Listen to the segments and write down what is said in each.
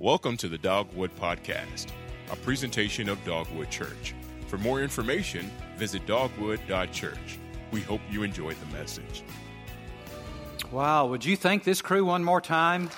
Welcome to the Dogwood Podcast, a presentation of Dogwood Church. For more information, visit dogwood.church. We hope you enjoyed the message. Wow, would you thank this crew one more time?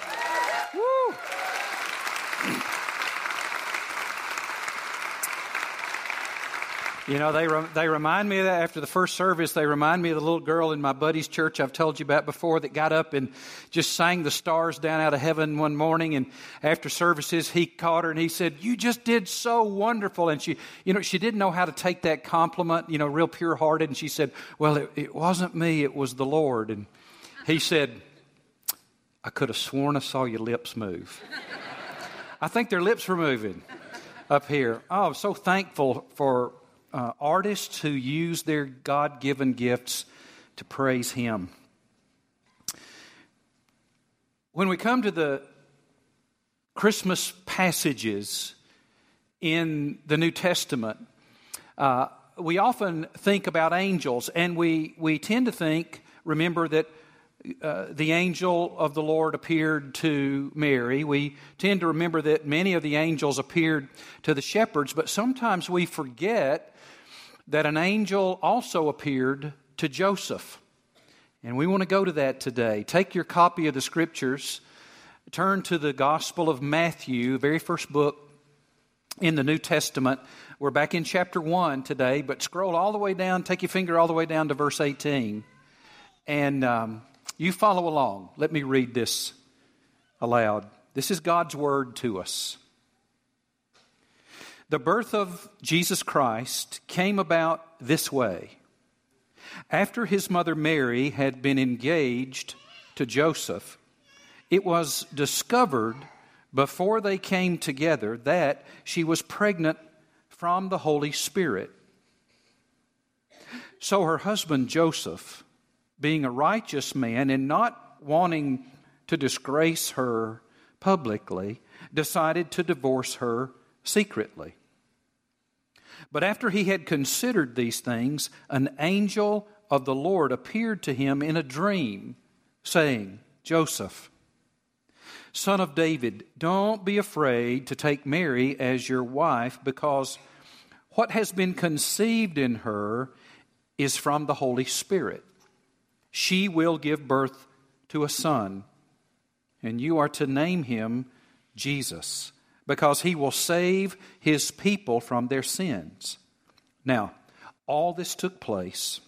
You know, they, re- they remind me of that after the first service. They remind me of the little girl in my buddy's church I've told you about before that got up and just sang the stars down out of heaven one morning. And after services, he caught her and he said, You just did so wonderful. And she, you know, she didn't know how to take that compliment, you know, real pure hearted. And she said, Well, it, it wasn't me, it was the Lord. And he said, I could have sworn I saw your lips move. I think their lips were moving up here. Oh, I'm so thankful for uh, artists who use their God given gifts to praise Him. When we come to the Christmas passages in the New Testament, uh, we often think about angels, and we, we tend to think, remember, that uh, the angel of the Lord appeared to Mary. We tend to remember that many of the angels appeared to the shepherds, but sometimes we forget that an angel also appeared to Joseph. And we want to go to that today. Take your copy of the scriptures, turn to the Gospel of Matthew, very first book in the New Testament. We're back in chapter 1 today, but scroll all the way down, take your finger all the way down to verse 18. And um, you follow along. Let me read this aloud. This is God's word to us. The birth of Jesus Christ came about this way. After his mother Mary had been engaged to Joseph, it was discovered before they came together that she was pregnant from the Holy Spirit. So her husband Joseph, being a righteous man and not wanting to disgrace her publicly, decided to divorce her secretly. But after he had considered these things, an angel of the Lord appeared to him in a dream, saying, Joseph, son of David, don't be afraid to take Mary as your wife, because what has been conceived in her is from the Holy Spirit. She will give birth to a son, and you are to name him Jesus because he will save his people from their sins. Now, all this took place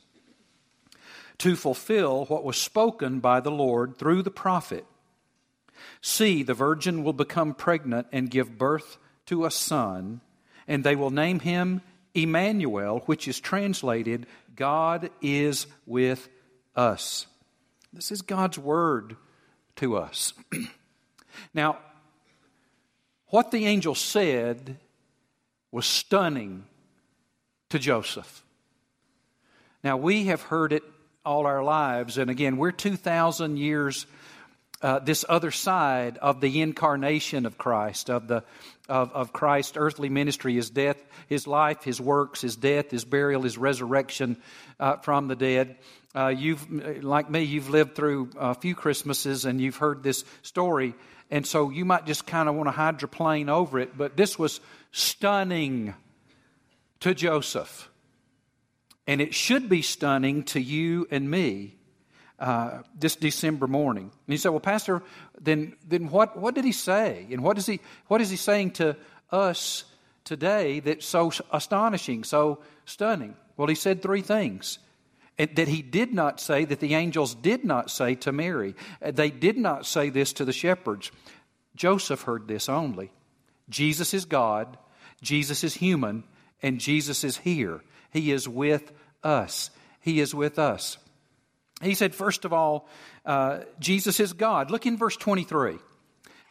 to fulfill what was spoken by the Lord through the prophet. See, the virgin will become pregnant and give birth to a son, and they will name him Emmanuel, which is translated God is with us. This is God's word to us. now, what the angel said was stunning to Joseph. Now, we have heard it all our lives, and again, we're 2,000 years uh, this other side of the incarnation of Christ, of, the, of, of Christ's earthly ministry, his death, his life, his works, his death, his burial, his resurrection uh, from the dead. Uh, you've, like me, you've lived through a few Christmases and you've heard this story. And so you might just kind of want to hydroplane over it, but this was stunning to Joseph. And it should be stunning to you and me uh, this December morning. And you say, well, Pastor, then, then what, what did he say? And what is he, what is he saying to us today that's so astonishing, so stunning? Well, he said three things that he did not say, that the angels did not say to Mary. Uh, they did not say this to the shepherds. Joseph heard this only. Jesus is God, Jesus is human, and Jesus is here. He is with us. He is with us. He said, first of all, uh, Jesus is God. Look in verse 23.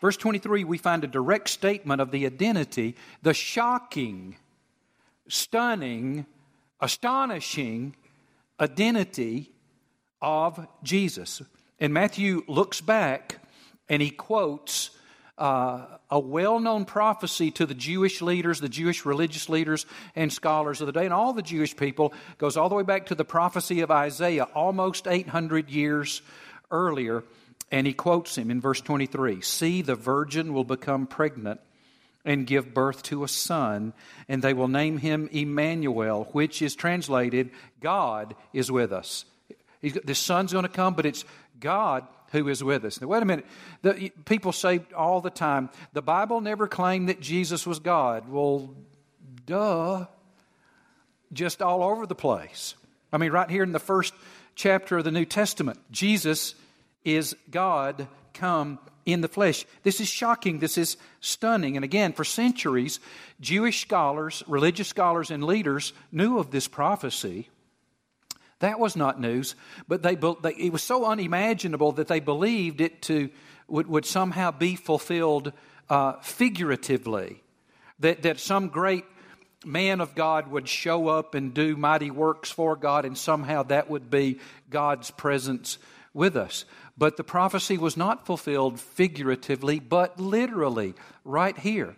Verse 23, we find a direct statement of the identity, the shocking, stunning, astonishing identity of Jesus. And Matthew looks back and he quotes uh, a well known prophecy to the Jewish leaders, the Jewish religious leaders and scholars of the day, and all the Jewish people, goes all the way back to the prophecy of Isaiah, almost 800 years earlier. And he quotes him in verse 23 See, the virgin will become pregnant and give birth to a son, and they will name him Emmanuel, which is translated, God is with us. The son's going to come, but it's God who is with us. Now, wait a minute. The, people say all the time, the Bible never claimed that Jesus was God. Well, duh. Just all over the place. I mean, right here in the first chapter of the New Testament, Jesus is God come in the flesh. This is shocking. This is stunning. And again, for centuries, Jewish scholars, religious scholars, and leaders knew of this prophecy. That was not news, but they, they, it was so unimaginable that they believed it to would, would somehow be fulfilled uh, figuratively. That, that some great man of God would show up and do mighty works for God, and somehow that would be God's presence with us. But the prophecy was not fulfilled figuratively, but literally, right here.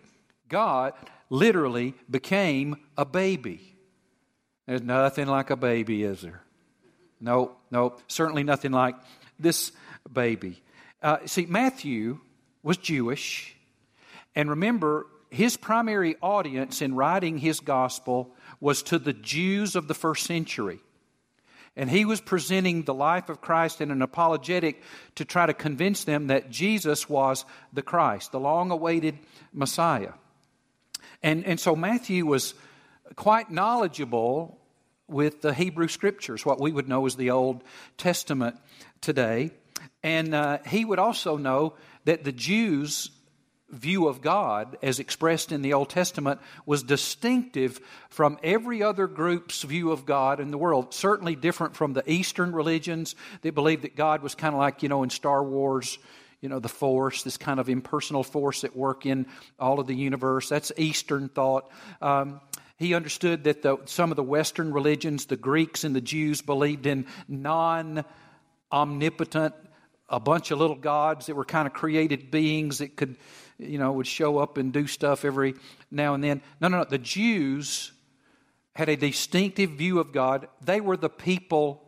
God literally became a baby. There's nothing like a baby, is there? No, no, certainly nothing like this baby. Uh, see, Matthew was Jewish, and remember, his primary audience in writing his gospel was to the Jews of the first century. And he was presenting the life of Christ in an apologetic to try to convince them that Jesus was the Christ, the long awaited Messiah. And, and so Matthew was quite knowledgeable with the Hebrew Scriptures, what we would know as the Old Testament today. And uh, he would also know that the Jews view of God, as expressed in the Old Testament, was distinctive from every other group's view of God in the world. Certainly different from the Eastern religions that believed that God was kind of like, you know, in Star Wars, you know, the force, this kind of impersonal force at work in all of the universe. That's Eastern thought. Um, he understood that the, some of the Western religions, the Greeks and the Jews, believed in non omnipotent, a bunch of little gods that were kind of created beings that could you know, would show up and do stuff every now and then. No, no, no. The Jews had a distinctive view of God. They were the people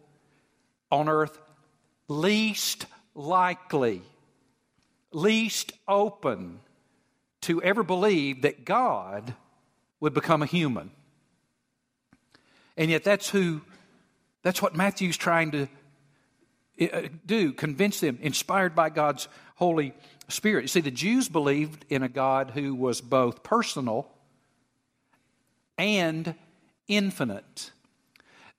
on earth least likely, least open to ever believe that God would become a human. And yet, that's who, that's what Matthew's trying to do, convince them, inspired by God's Holy Spirit. You see, the Jews believed in a God who was both personal and infinite.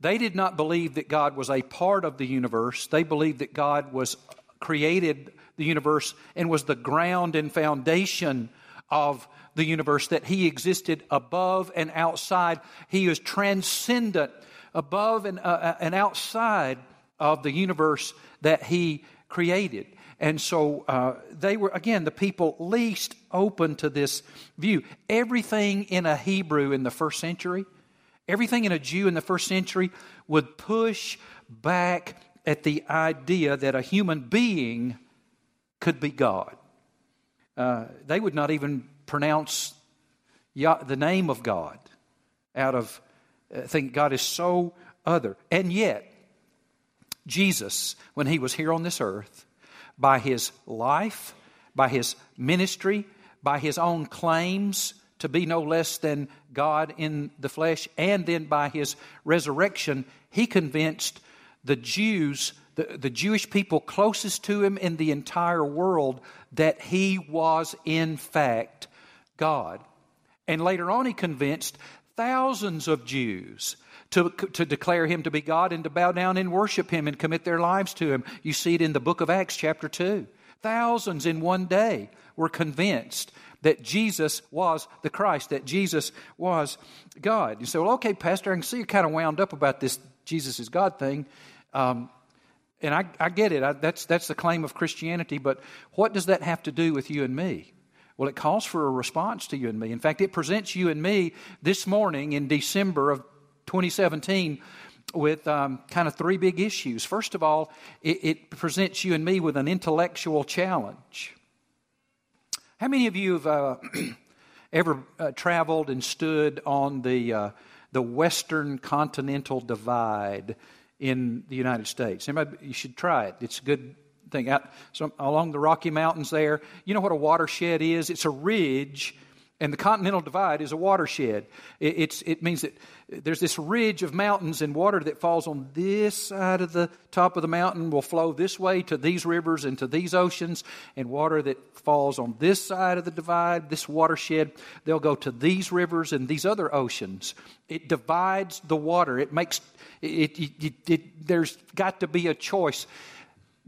They did not believe that God was a part of the universe. They believed that God was created the universe and was the ground and foundation of the universe, that He existed above and outside. He is transcendent above and, uh, uh and outside of the universe that He created. And so uh, they were, again, the people least open to this view. Everything in a Hebrew in the first century, everything in a Jew in the first century would push back at the idea that a human being could be God. Uh, they would not even pronounce the name of God out of uh, think God is so other. And yet, Jesus, when he was here on this earth, by his life, by his ministry, by his own claims to be no less than God in the flesh, and then by his resurrection, he convinced the Jews, the, the Jewish people closest to him in the entire world, that he was in fact God. And later on, he convinced thousands of Jews to, to declare him to be God and to bow down and worship him and commit their lives to him. You see it in the book of Acts, chapter 2. Thousands in one day were convinced that Jesus was the Christ, that Jesus was God. You say, well, okay, Pastor, I can see you're kind of wound up about this Jesus is God thing. Um, and I, I, get it. I, that's, that's the claim of Christianity. But what does that have to do with you and me? Well, it calls for a response to you and me. In fact, it presents you and me this morning in December of 2017 with um, kind of three big issues. First of all, it, it, presents you and me with an intellectual challenge. How many of you have uh, ever uh, traveled and stood on the, uh, the Western Continental Divide in the United States? Anybody, you should try it. It's good, thing out some, along the Rocky Mountains there. You know what a watershed is? It's a ridge and the Continental Divide is a watershed. It, it, means that there's this ridge of mountains, and water that falls on this side of the top of the mountain will flow this way to these rivers and to these oceans, and water that falls on this side of the divide, this watershed, they'll go to these rivers and these other oceans. It divides the water. It makes it, it there's got to be a choice.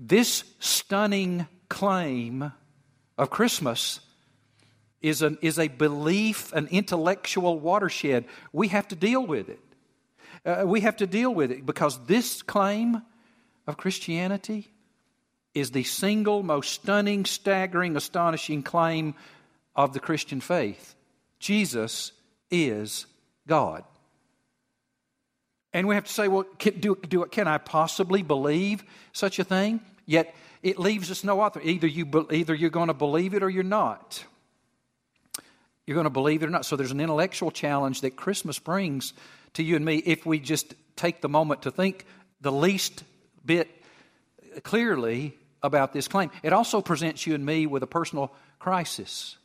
This stunning claim of Christmas is, an, is a belief, an intellectual watershed. We have to deal with it. Uh, we have to deal with it because this claim of Christianity is the single most stunning, staggering, astonishing claim of the Christian faith. Jesus is God. And we have to say, well, can, do, do, can I possibly believe such a thing? Yet it leaves us no other. Either, you, either you're going to believe it or you're not. You're going to believe it or not. So there's an intellectual challenge that Christmas brings to you and me if we just take the moment to think the least bit clearly about this claim. It also presents you and me with a personal crisis.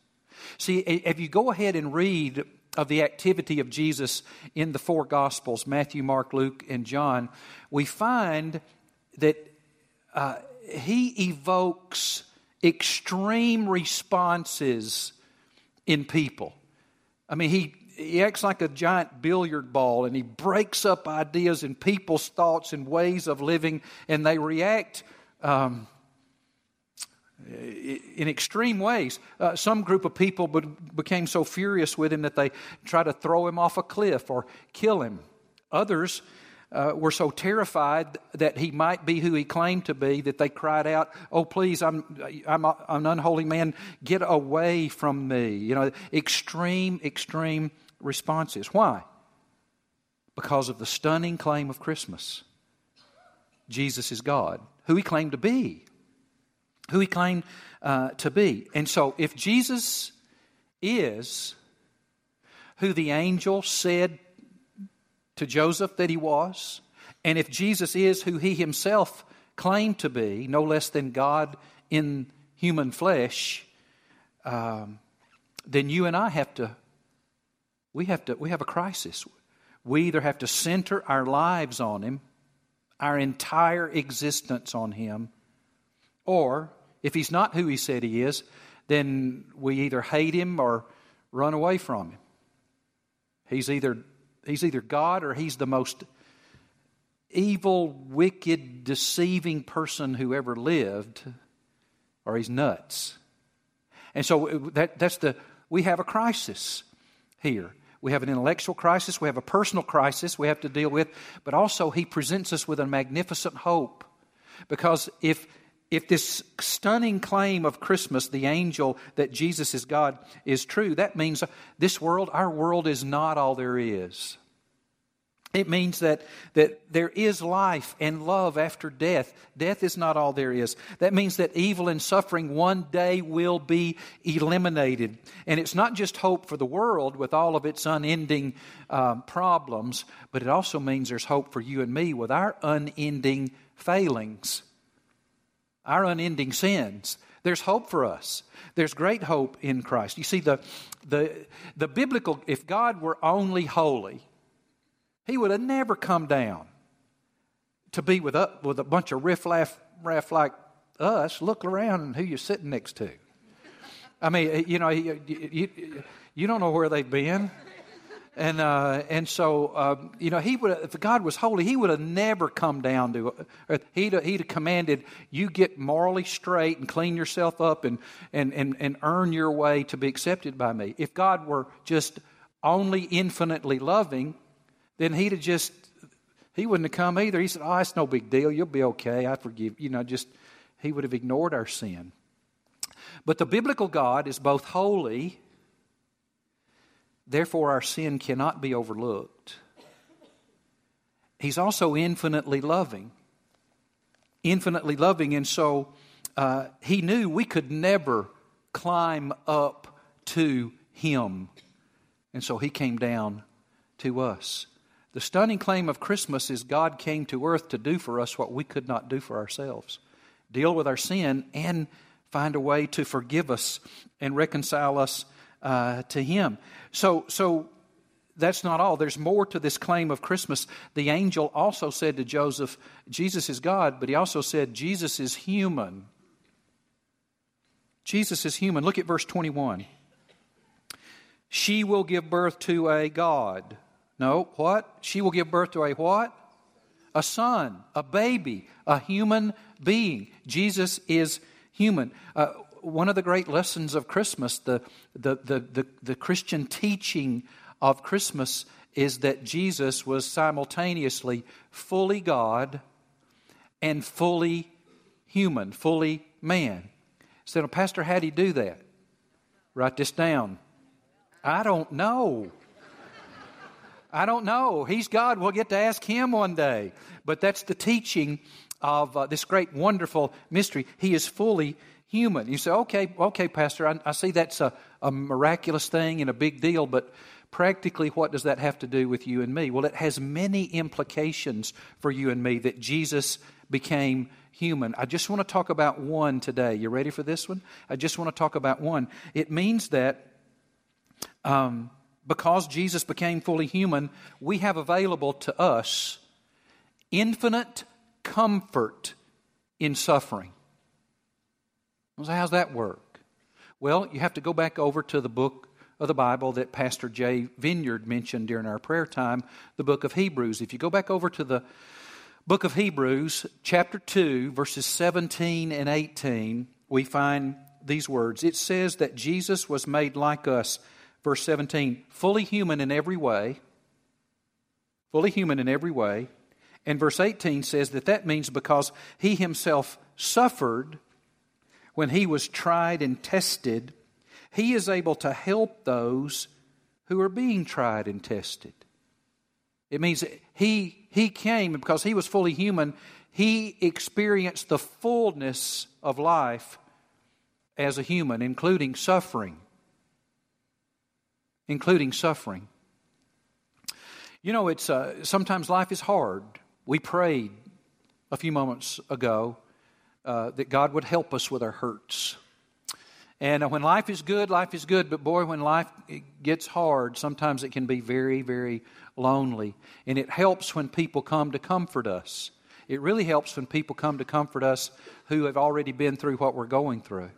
See, if you go ahead and read of the activity of Jesus in the four Gospels Matthew, Mark, Luke, and John we find that uh, he evokes extreme responses in people. I mean, he, he acts like a giant billiard ball and he breaks up ideas and people's thoughts and ways of living, and they react um, in extreme ways. Uh, some group of people became so furious with him that they tried to throw him off a cliff or kill him. Others uh, were so terrified that he might be who he claimed to be that they cried out, Oh, please, I'm, I'm an unholy man, get away from me. You know, extreme, extreme responses. Why? Because of the stunning claim of Christmas Jesus is God, who he claimed to be. Who he claimed uh, to be. And so, if Jesus is who the angel said to Joseph that he was, and if Jesus is who he himself claimed to be, no less than God in human flesh, um, then you and I have to we have to we have a crisis. We either have to center our lives on him, our entire existence on him, or if he's not who he said he is, then we either hate him or run away from him. He's either He's either God or he's the most evil, wicked, deceiving person who ever lived, or he's nuts. And so uh, that, that's the, we have a crisis here. We have an intellectual crisis, we have a personal crisis we have to deal with, but also he presents us with a magnificent hope. Because if if this stunning claim of Christmas, the angel that Jesus is God, is true, that means this world, our world, is not all there is. It means that, that there is life and love after death. Death is not all there is. That means that evil and suffering one day will be eliminated. And it's not just hope for the world with all of its unending um, problems, but it also means there's hope for you and me with our unending failings our unending sins. There's hope for us. There's great hope in Christ. You see, the, the, the biblical, if God were only holy, he would have never come down to be with, a, with a bunch of riff raff, raff like us. Look around and who you're sitting next to. I mean, you know, you, you, you don't know where they've been. And, uh, and so, uh, you know, he would if God was holy, he would have never come down to earth. He'd, he'd have commanded, you get morally straight and clean yourself up and, and, and, and earn your way to be accepted by me. If God were just only infinitely loving, then he'd have just, he wouldn't have come either. He said, oh, it's no big deal. You'll be okay. I forgive. You know, just, he would have ignored our sin. But the biblical God is both holy Therefore, our sin cannot be overlooked. He's also infinitely loving. Infinitely loving, and so uh, he knew we could never climb up to him. And so he came down to us. The stunning claim of Christmas is God came to earth to do for us what we could not do for ourselves deal with our sin, and find a way to forgive us and reconcile us uh, to Him. So, so that's not all. There's more to this claim of Christmas. The angel also said to Joseph, Jesus is God, but he also said, Jesus is human. Jesus is human. Look at verse 21. She will give birth to a God. No, what? She will give birth to a what? A son, a baby, a human being. Jesus is human. Uh, one of the great lessons of Christmas, the, the, the, the, the Christian teaching of Christmas, is that Jesus was simultaneously fully God and fully human, fully man. Said, so, Pastor, how do you do that? Write this down. I don't know. I don't know. He's God. We'll get to ask Him one day. But that's the teaching of uh, this great, wonderful mystery. He is fully human. You say, okay, okay, Pastor, I, I see that's a, a miraculous thing and a big deal, but practically, what does that have to do with you and me? Well, it has many implications for you and me that Jesus became human. I just want to talk about one today. You ready for this one? I just want to talk about one. It means that um, because Jesus became fully human, we have available to us infinite comfort in suffering. So how's that work? Well, you have to go back over to the book of the Bible that Pastor Jay Vineyard mentioned during our prayer time, the book of Hebrews. If you go back over to the book of Hebrews, chapter 2, verses 17 and 18, we find these words. It says that Jesus was made like us, verse 17, fully human in every way, fully human in every way. And verse 18 says that that means because he himself suffered when he was tried and tested, he is able to help those who are being tried and tested. It means he, he came, because he was fully human, he experienced the fullness of life as a human, including suffering. Including suffering. You know, it's uh, sometimes life is hard. We prayed a few moments ago uh, that God would help us with our hurts. And uh, when life is good, life is good, but boy, when life gets hard, sometimes it can be very, very lonely. And it helps when people come to comfort us. It really helps when people come to comfort us who have already been through what we're going through.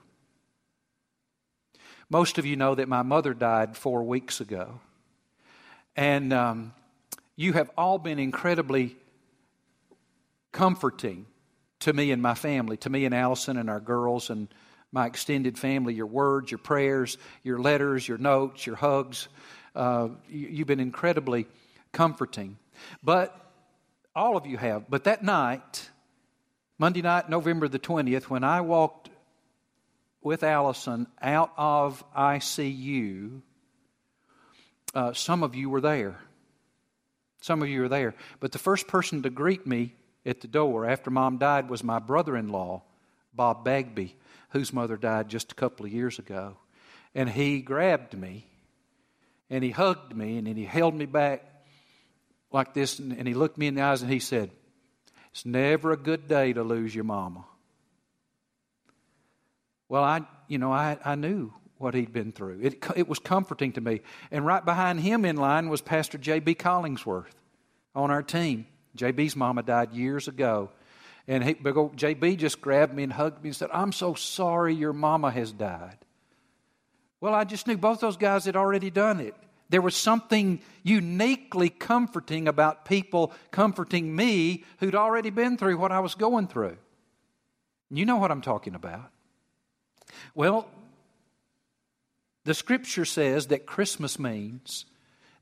Most of you know that my mother died four weeks ago. And um, you have all been incredibly comforting to me and my family, to me and Allison and our girls and my extended family. Your words, your prayers, your letters, your notes, your hugs. Uh, you, have been incredibly comforting. But all of you have. But that night, Monday night, November the 20th, when I walked with Allison out of ICU, uh, some of you were there. Some of you were there. But the first person to greet me at the door after mom died was my brother in law, Bob Bagby, whose mother died just a couple of years ago. And he grabbed me and he hugged me and he held me back like this and, he looked me in the eyes and he said, It's never a good day to lose your mama. Well, I, you know, I, I knew what he'd been through. It, it was comforting to me. And right behind him in line was Pastor J.B. Collingsworth on our team. JB's mama died years ago. And he, JB just grabbed me and hugged me and said, I'm so sorry your mama has died. Well, I just knew both those guys had already done it. There was something uniquely comforting about people comforting me who'd already been through what I was going through. You know what I'm talking about. Well, the scripture says that Christmas means,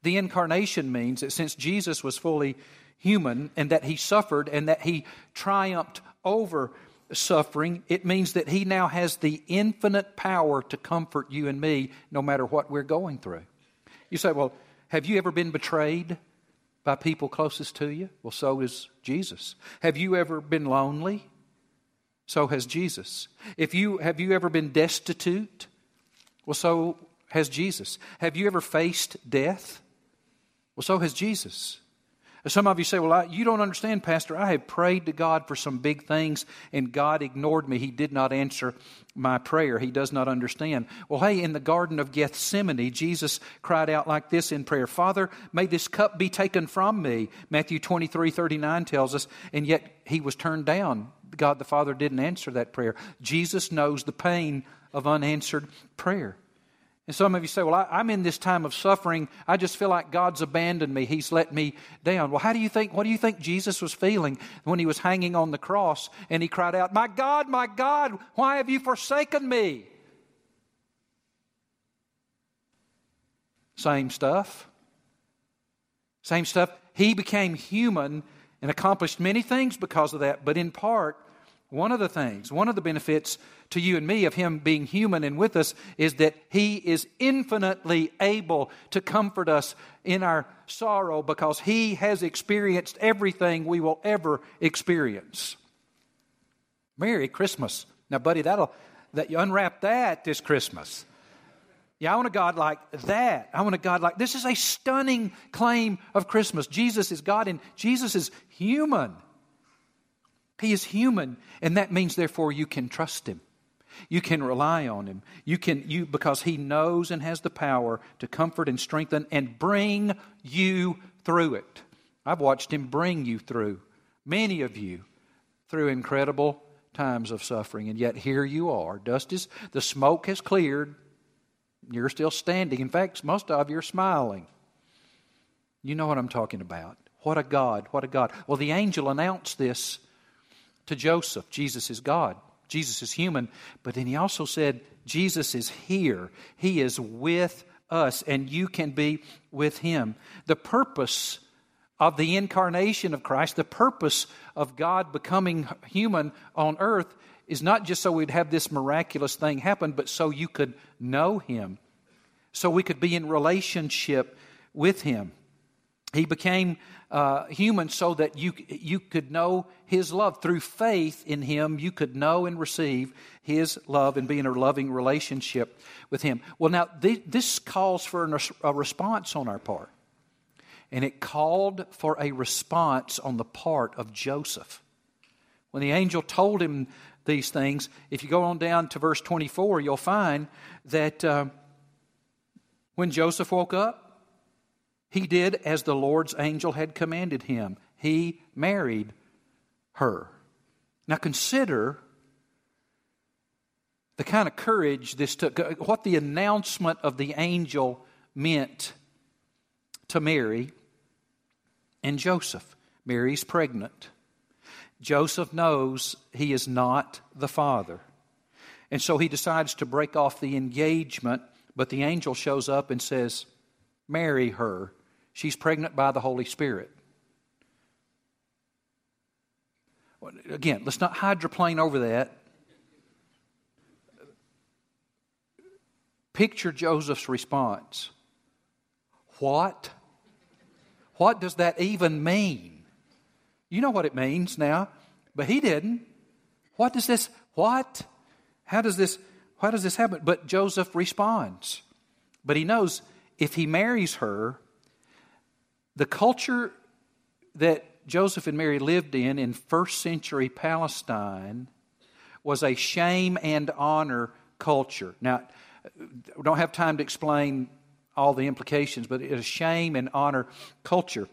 the incarnation means that since Jesus was fully human and that he suffered and that he triumphed over suffering, it means that he now has the infinite power to comfort you and me no matter what we're going through. You say, well, have you ever been betrayed by people closest to you? Well, so is Jesus. Have you ever been lonely? So has Jesus. If you have you ever been destitute? Well, so has Jesus. Have you ever faced death? Well, so has Jesus. Some of you say, Well, I, you don't understand, Pastor. I have prayed to God for some big things, and God ignored me. He did not answer my prayer. He does not understand. Well, hey, in the Garden of Gethsemane, Jesus cried out like this in prayer Father, may this cup be taken from me. Matthew 23 39 tells us, and yet he was turned down. God the Father didn't answer that prayer. Jesus knows the pain of unanswered prayer. And some of you say, Well, I, am in this time of suffering. I just feel like God's abandoned me. He's let me down. Well, how do you think, what do you think Jesus was feeling when he was hanging on the cross and he cried out, My God, my God, why have you forsaken me? Same stuff. Same stuff. He became human and accomplished many things because of that, but in part, one of the things, one of the benefits to you and me of Him being human and with us is that He is infinitely able to comfort us in our sorrow because He has experienced everything we will ever experience. Merry Christmas. Now, buddy, that'll that you unwrap that this Christmas. Yeah, I want a God like that. I want a God like this is a stunning claim of Christmas. Jesus is God and Jesus is human. He is human, and that means therefore you can trust him. You can rely on him. You can you because he knows and has the power to comfort and strengthen and bring you through it. I've watched him bring you through many of you through incredible times of suffering and yet here you are. Dust is the smoke has cleared. You're still standing. In fact, most of you are smiling. You know what I'm talking about. What a God, what a God. Well, the angel announced this to Joseph. Jesus is God. Jesus is human, but then he also said, Jesus is here. He is with us, and you can be with him. The purpose of the incarnation of Christ, the purpose of God becoming human on earth, is not just so we'd have this miraculous thing happen, but so you could know him, so we could be in relationship with him. He became uh, human so that you, you could know His love. Through faith in Him, you could know and receive His love and be in a loving relationship with Him. Well, now, th- this calls for an, a response on our part. And it called for a response on the part of Joseph. When the angel told him these things, if you go on down to verse 24, you'll find that uh, when Joseph woke up, he did as the Lord's angel had commanded him. He married her. Now consider the kind of courage this took, what the announcement of the angel meant to Mary and Joseph. Mary's pregnant. Joseph knows he is not the father. And so he decides to break off the engagement, but the angel shows up and says, Marry her. She's pregnant by the Holy Spirit. Again, let's not hydroplane over that. Picture Joseph's response. What? What does that even mean? You know what it means now, but he didn't. What does this, what? How does this, how does this happen? But Joseph responds. But he knows if he marries her, the culture that Joseph and Mary lived in in first century Palestine was a shame and honor culture. Now, we don't have time to explain all the implications, but it's a shame and honor culture.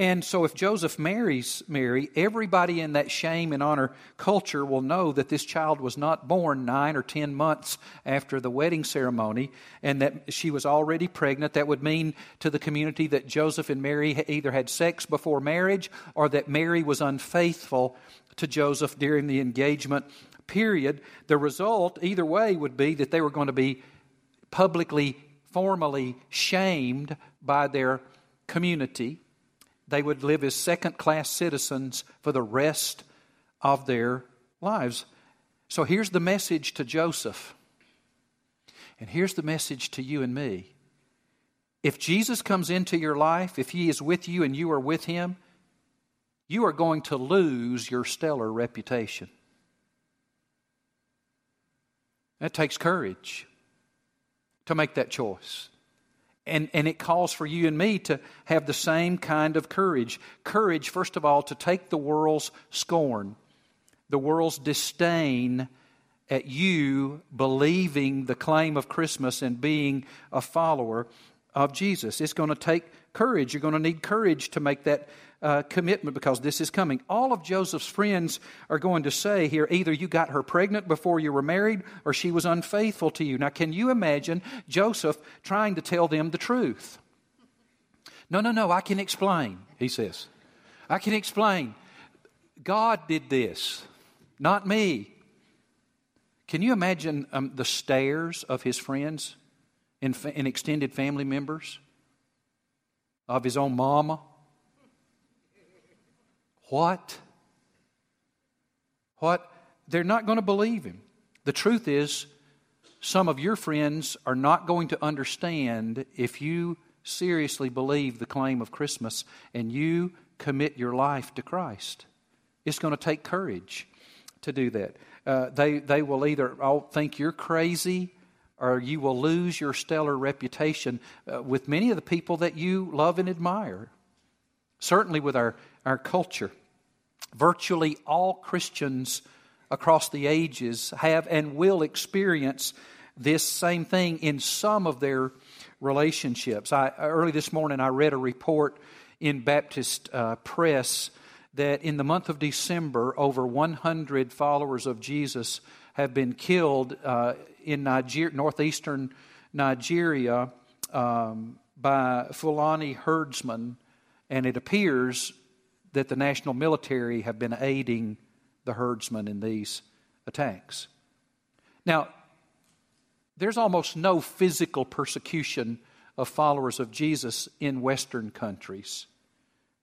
And so, if Joseph marries Mary, everybody in that shame and honor culture will know that this child was not born nine or ten months after the wedding ceremony and that she was already pregnant. That would mean to the community that Joseph and Mary either had sex before marriage or that Mary was unfaithful to Joseph during the engagement period. The result, either way, would be that they were going to be publicly, formally shamed by their community they would live as second class citizens for the rest of their lives. So here's the message to Joseph. And here's the message to you and me. If Jesus comes into your life, if he is with you and you are with him, you are going to lose your stellar reputation. That takes courage to make that choice. And, and it calls for you and me to have the same kind of courage. Courage, first of all, to take the world's scorn, the world's disdain at you believing the claim of Christmas and being a follower of Jesus. It's going to take courage. You're going to need courage to make that uh, commitment because this is coming. All of Joseph's friends are going to say here either you got her pregnant before you were married or she was unfaithful to you. Now, can you imagine Joseph trying to tell them the truth? No, no, no, I can explain, he says. I can explain. God did this, not me. Can you imagine um, the stares of his friends and, and extended family members? Of his own mama? What? What? They're not going to believe him. The truth is, some of your friends are not going to understand if you seriously believe the claim of Christmas and you commit your life to Christ. It's going to take courage to do that. Uh, they, they will either all think you're crazy or you will lose your stellar reputation uh, with many of the people that you love and admire. Certainly with our, our culture. Virtually all Christians across the ages have and will experience this same thing in some of their relationships. I, early this morning, I read a report in Baptist uh, Press that in the month of December, over 100 followers of Jesus have been killed uh, in Niger- northeastern Nigeria um, by Fulani herdsmen, and it appears that the national military have been aiding the herdsmen in these attacks. Now, there's almost no physical persecution of followers of Jesus in Western countries.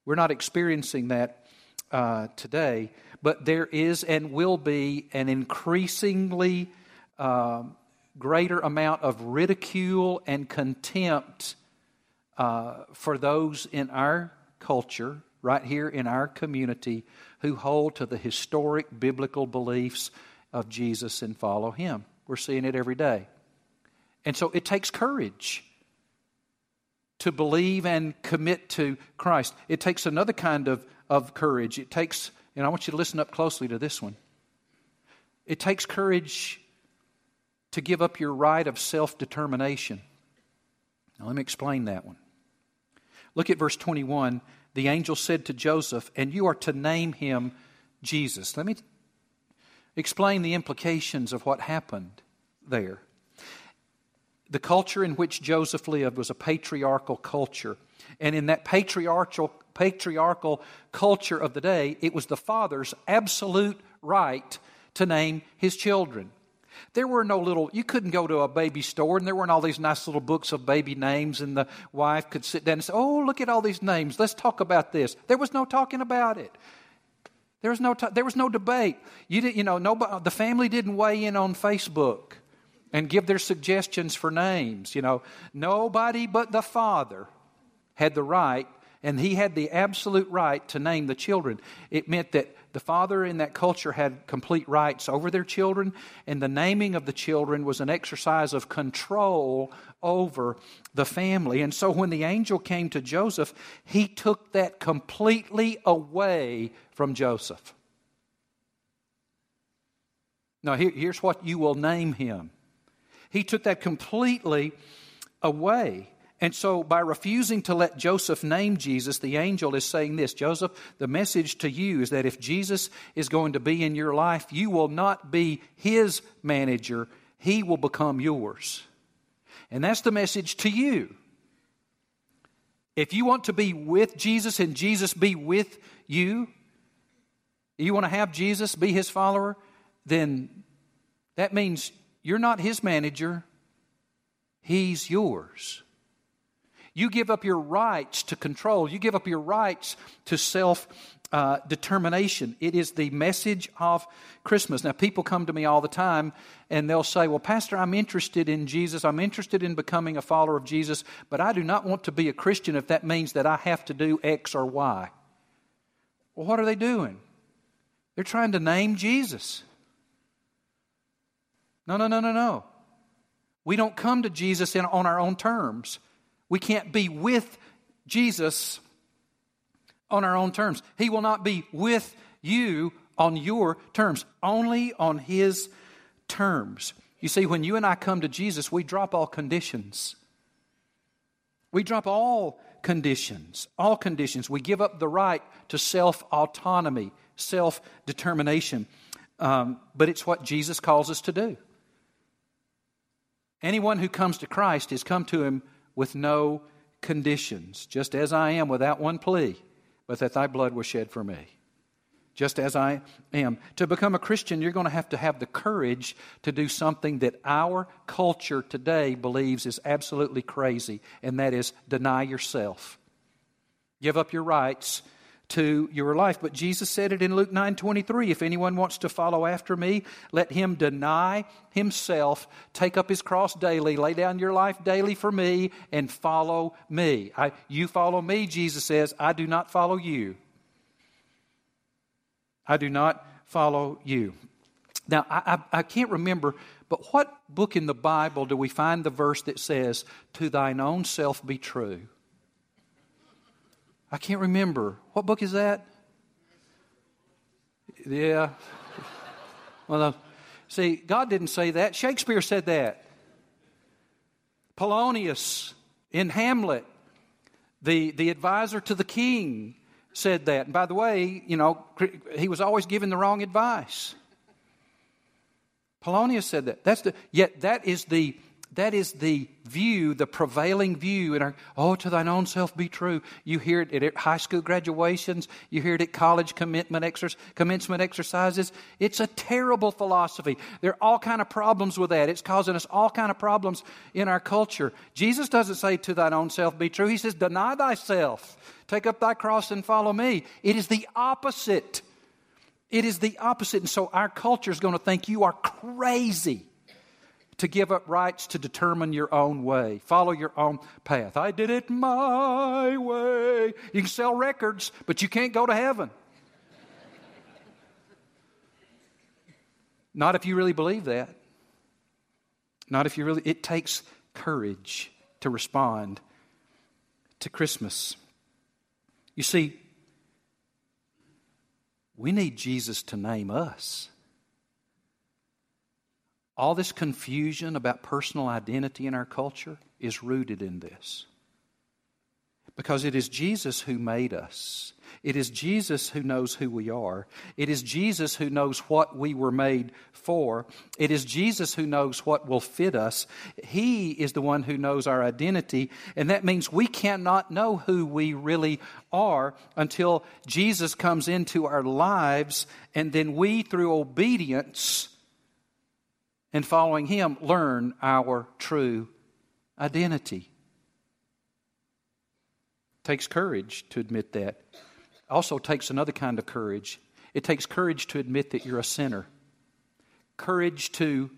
We're not experiencing that uh, today, but there is and will be an increasingly uh, greater amount of ridicule and contempt uh, for those in our culture right here in our community who hold to the historic biblical beliefs of Jesus and follow Him. We're seeing it every day. And so it takes courage to believe and commit to Christ. It takes another kind of, of courage. It takes, and I want you to listen up closely to this one. It takes courage to give up your right of self determination. Now, let me explain that one. Look at verse 21 the angel said to Joseph, And you are to name him Jesus. Let me explain the implications of what happened there. The culture in which Joseph lived was a patriarchal culture. And in that patriarchal, patriarchal culture of the day, it was the father's absolute right to name his children. There were no little, you couldn't go to a baby store and there weren't all these nice little books of baby names, and the wife could sit down and say, Oh, look at all these names. Let's talk about this. There was no talking about it. There was no, t- there was no debate. You, didn't. you know, nobody, the family didn't weigh in on Facebook and give their suggestions for names. You know, nobody but the father had the right, and he had the absolute right to name the children. It meant that the father in that culture had complete rights over their children, and the naming of the children was an exercise of control over the family. And so when the angel came to Joseph, he took that completely away from Joseph. Now, here, here's what you will name him. He took that completely away. And so, by refusing to let Joseph name Jesus, the angel is saying this Joseph, the message to you is that if Jesus is going to be in your life, you will not be his manager, he will become yours. And that's the message to you. If you want to be with Jesus and Jesus be with you, you want to have Jesus be his follower, then that means you're not his manager, he's yours. You give up your rights to control. You give up your rights to self uh, determination. It is the message of Christmas. Now, people come to me all the time and they'll say, Well, Pastor, I'm interested in Jesus. I'm interested in becoming a follower of Jesus, but I do not want to be a Christian if that means that I have to do X or Y. Well, what are they doing? They're trying to name Jesus. No, no, no, no, no. We don't come to Jesus in, on our own terms. We can't be with Jesus on our own terms. He will not be with you on your terms, only on His terms. You see, when you and I come to Jesus, we drop all conditions. We drop all conditions, all conditions. We give up the right to self autonomy, self determination. Um, but it's what Jesus calls us to do. Anyone who comes to Christ has come to him with no conditions, just as I am without one plea, but that thy blood was shed for me. Just as I am. To become a Christian, you're going to have to have the courage to do something that our culture today believes is absolutely crazy, and that is deny yourself. Give up your rights to your life. But Jesus said it in Luke 9 23 if anyone wants to follow after me, let him deny himself, take up his cross daily, lay down your life daily for me, and follow me. I, you follow me, Jesus says, I do not follow you. I do not follow you. Now, I, I, I can't remember, but what book in the Bible do we find the verse that says, To thine own self be true? I can't remember. What book is that? Yeah. Well, see, God didn't say that. Shakespeare said that. Polonius in Hamlet, the, the advisor to the king, said that. And by the way, you know, he was always giving the wrong advice. Polonius said that. That's the, yet that is the that is the view, the prevailing view in our, oh, to thine own self be true. You hear it at high school graduations, you hear it at college commitment exer- commencement exercises. It's a terrible philosophy. There are all kind of problems with that. It's causing us all kind of problems in our culture. Jesus doesn't say to thine own self be true. He says, deny thyself. Take up thy cross and follow me. It is the opposite. It is the opposite. And so our culture is going to think you are crazy to give up rights to determine your own way, follow your own path. I did it my way. You can sell records, but you can't go to heaven. Not if you really believe that. Not if you really, it takes courage to respond to Christmas. You see, we need Jesus to name us. All this confusion about personal identity in our culture is rooted in this. Because it is Jesus who made us. It is Jesus who knows who we are. It is Jesus who knows what we were made for. It is Jesus who knows what will fit us. He is the one who knows our identity. And that means we cannot know who we really are until Jesus comes into our lives. And then we, through obedience, and following Him, learn our true identity. It takes courage to admit that. Also takes another kind of courage. It takes courage to admit that you're a sinner. Courage to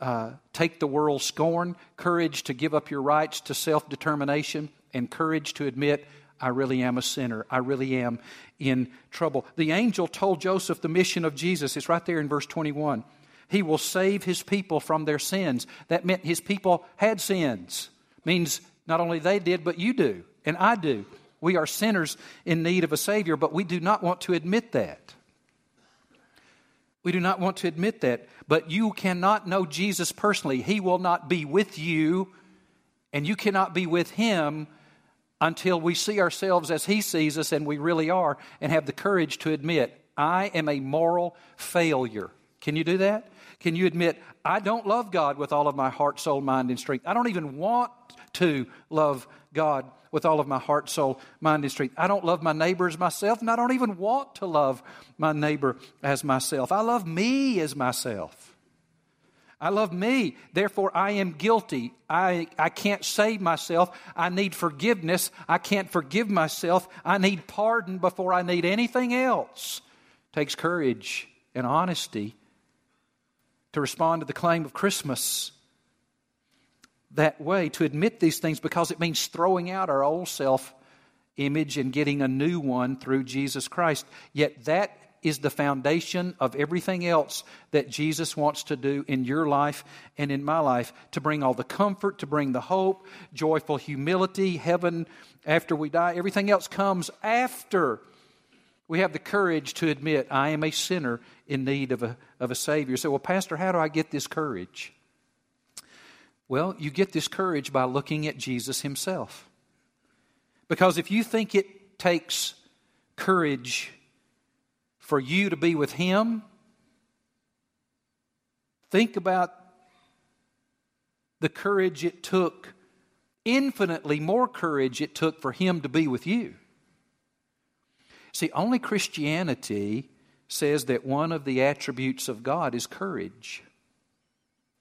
uh, take the world's scorn, courage to give up your rights to self determination, and courage to admit, I really am a sinner. I really am in trouble. The angel told Joseph the mission of Jesus. It's right there in verse 21. He will save his people from their sins. That meant his people had sins. Means not only they did, but you do, and I do. We are sinners in need of a Savior, but we do not want to admit that. We do not want to admit that. But you cannot know Jesus personally. He will not be with you, and you cannot be with Him until we see ourselves as He sees us, and we really are, and have the courage to admit, I am a moral failure. Can you do that? Can you admit, I don't love God with all of my heart, soul, mind, and strength? I don't even want to love God with all of my heart, soul, mind, and strength. I don't love my neighbor as myself, and I don't even want to love my neighbor as myself. I love me as myself. I love me, therefore I am guilty. I, I can't save myself. I need forgiveness. I can't forgive myself. I need pardon before I need anything else. It takes courage and honesty to respond to the claim of Christmas that way, to admit these things, because it means throwing out our old self image and getting a new one through Jesus Christ. Yet that is the foundation of everything else that Jesus wants to do in your life and in my life to bring all the comfort, to bring the hope, joyful humility, heaven after we die. Everything else comes after we have the courage to admit, I am a sinner in need of a, of a Savior. So, well, Pastor, how do I get this courage? Well, you get this courage by looking at Jesus Himself. Because if you think it takes courage for you to be with Him, think about the courage it took, infinitely more courage it took for Him to be with you. See, only Christianity says that one of the attributes of God is courage.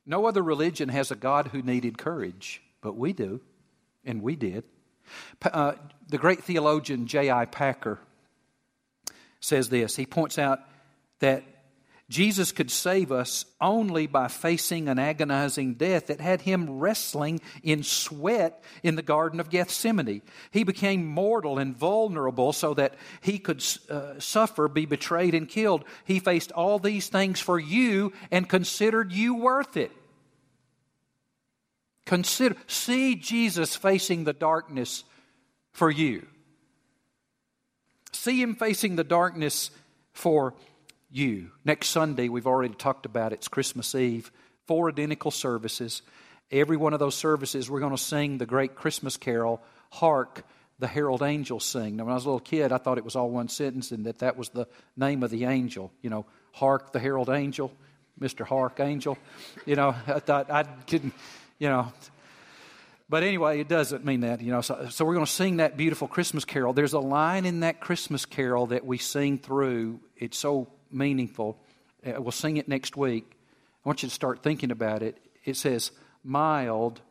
No other religion has a God who needed courage, but we do, and we did. Uh, the great theologian J.I. Packer says this. He points out that Jesus could save us only by facing an agonizing death that had him wrestling in sweat in the Garden of Gethsemane. He became mortal and vulnerable so that he could uh, suffer, be betrayed, and killed. He faced all these things for you and considered you worth it. Consider, see Jesus facing the darkness for you. See him facing the darkness for you. Next Sunday, we've already talked about it, it's Christmas Eve. Four identical services. Every one of those services, we're going to sing the great Christmas carol, Hark, the Herald Angels Sing. Now, when I was a little kid, I thought it was all one sentence and that that was the name of the angel. You know, Hark, the Herald Angel, Mr. Hark Angel. You know, I thought I didn't, you know. But anyway, it doesn't mean that, you know. So, so we're going to sing that beautiful Christmas carol. There's a line in that Christmas carol that we sing through. It's so meaningful. Uh, we'll sing it next week. I want you to start thinking about it. It says, Mild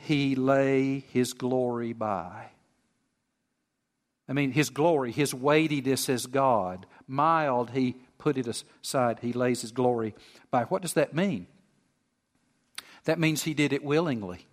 he lay his glory by. I mean, his glory, his weightiness as God. Mild he put it aside. He lays his glory by. What does that mean? That means he did it willingly.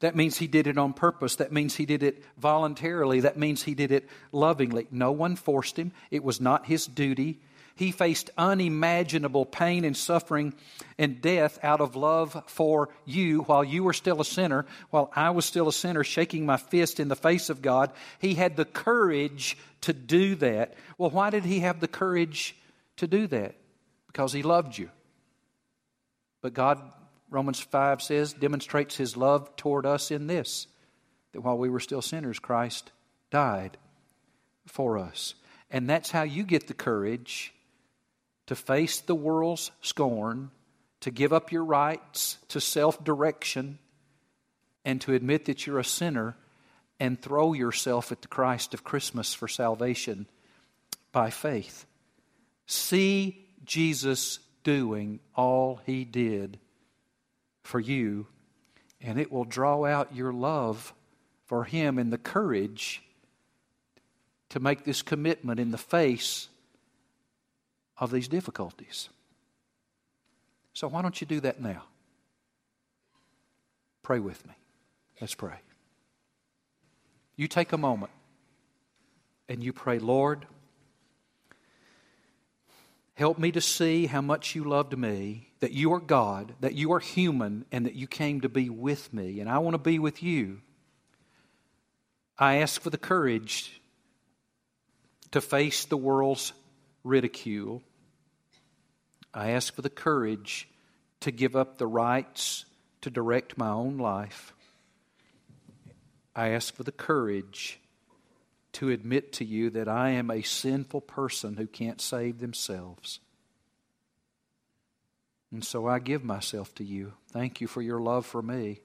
That means he did it on purpose. That means he did it voluntarily. That means he did it lovingly. No one forced him. It was not his duty. He faced unimaginable pain and suffering and death out of love for you while you were still a sinner, while I was still a sinner, shaking my fist in the face of God. He had the courage to do that. Well, why did he have the courage to do that? Because he loved you. But God, Romans 5 says, demonstrates his love toward us in this that while we were still sinners, Christ died for us. And that's how you get the courage to face the world's scorn, to give up your rights to self direction, and to admit that you're a sinner and throw yourself at the Christ of Christmas for salvation by faith. See Jesus doing all he did for you, and it will draw out your love for him and the courage to make this commitment in the face of these difficulties. So, why don't you do that now? Pray with me. Let's pray. You take a moment and you pray, Lord, help me to see how much you loved me, that you are God, that you are human, and that you came to be with me, and I want to be with you. I ask for the courage to face the world's ridicule. I ask for the courage to give up the rights to direct my own life. I ask for the courage to admit to you that I am a sinful person who can't save themselves. And so I give myself to you. Thank you for your love for me.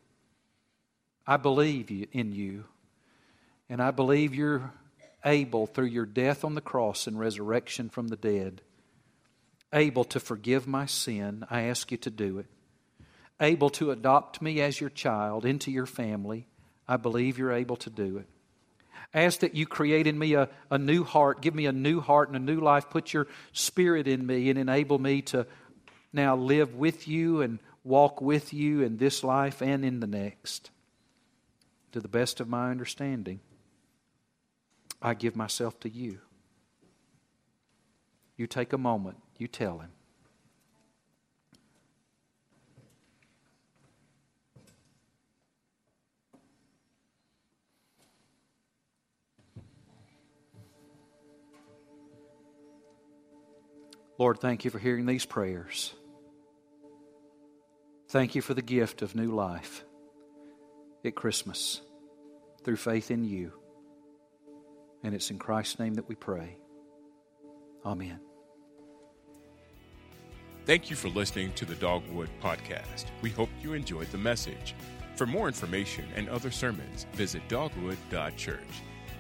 I believe in you, and I believe you're able through your death on the cross and resurrection from the dead able to forgive my sin, I ask you to do it. Able to adopt me as your child into your family, I believe you're able to do it. Ask that you create in me a, a new heart, give me a new heart and a new life, put your spirit in me, and enable me to now live with you and walk with you in this life and in the next. To the best of my understanding, I give myself to you. You take a moment, you tell him. Lord, thank you for hearing these prayers. Thank you for the gift of new life at Christmas through faith in you. And it's in Christ's name that we pray. Amen. Thank you for listening to the Dogwood Podcast. We hope you enjoyed the message. For more information and other sermons, visit dogwood.church.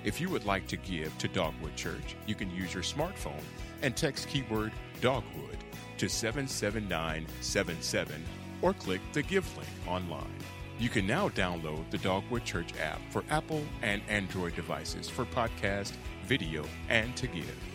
If you would like to give to Dogwood Church, you can use your smartphone and text keyword Dogwood to 77977 or click the Give link online. You can now download the Dogwood Church app for Apple and Android devices for podcast, video, and to give.